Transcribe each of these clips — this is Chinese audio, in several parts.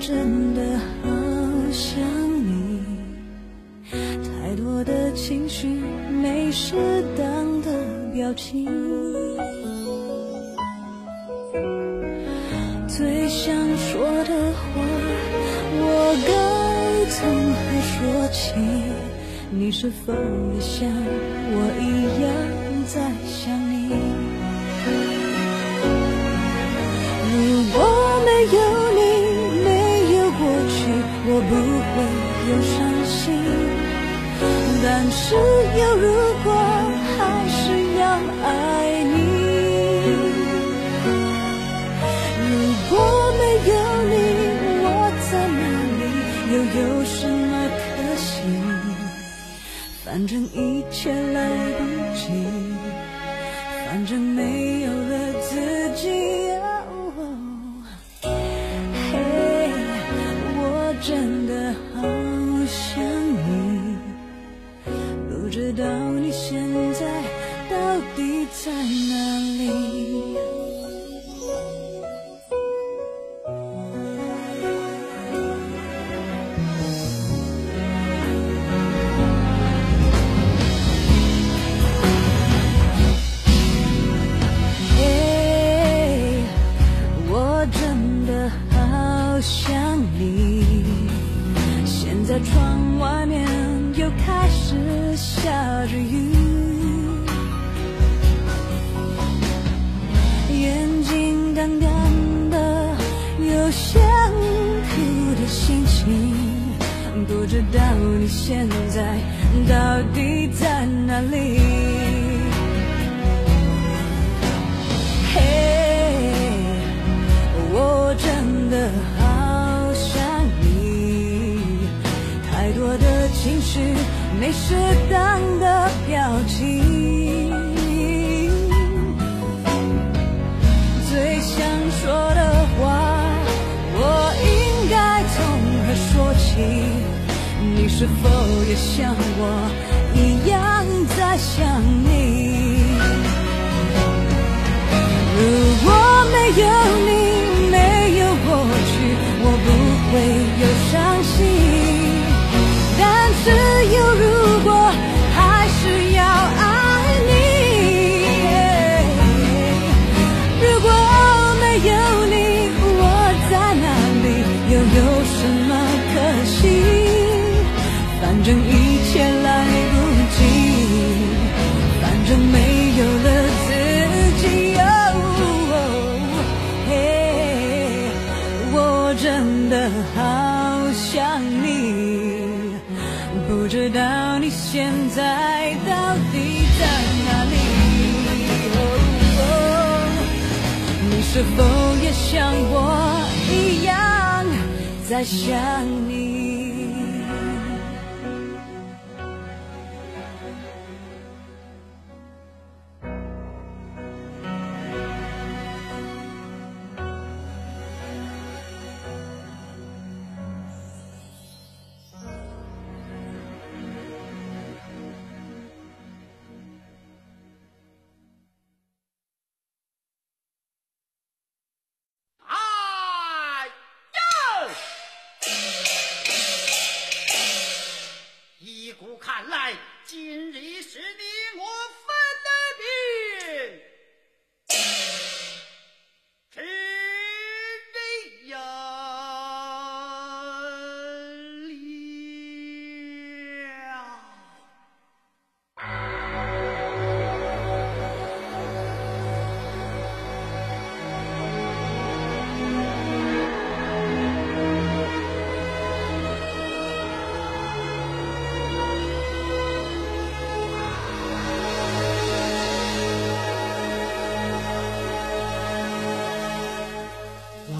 真的好想你，太多的情绪没适当的表情，最想说的话，我该从何说起？你是否也像我一样在想但是有如果，还是要爱你。如果没有你，我在哪里，又有什么可惜？反正一切来不及，反正没有了自己。到你现在到底在哪？现在到底在哪里？嘿，我真的好想你，太多的情绪没适当的表情，最想说的是否也像我一样在想你？如果没有你，没有过去，我不会有伤心。但是有如果，还是要爱你。如果没有你，我在哪里，又有什么？反正一切来不及，反正没有了自己。哦，嘿，我真的好想你，不知道你现在到底在哪里？哦，你是否也像我一样在想你？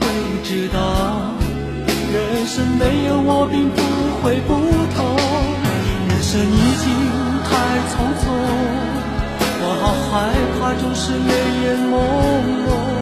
会知道，人生没有我并不会不同。人生已经太匆匆，我好害怕总是泪眼朦胧。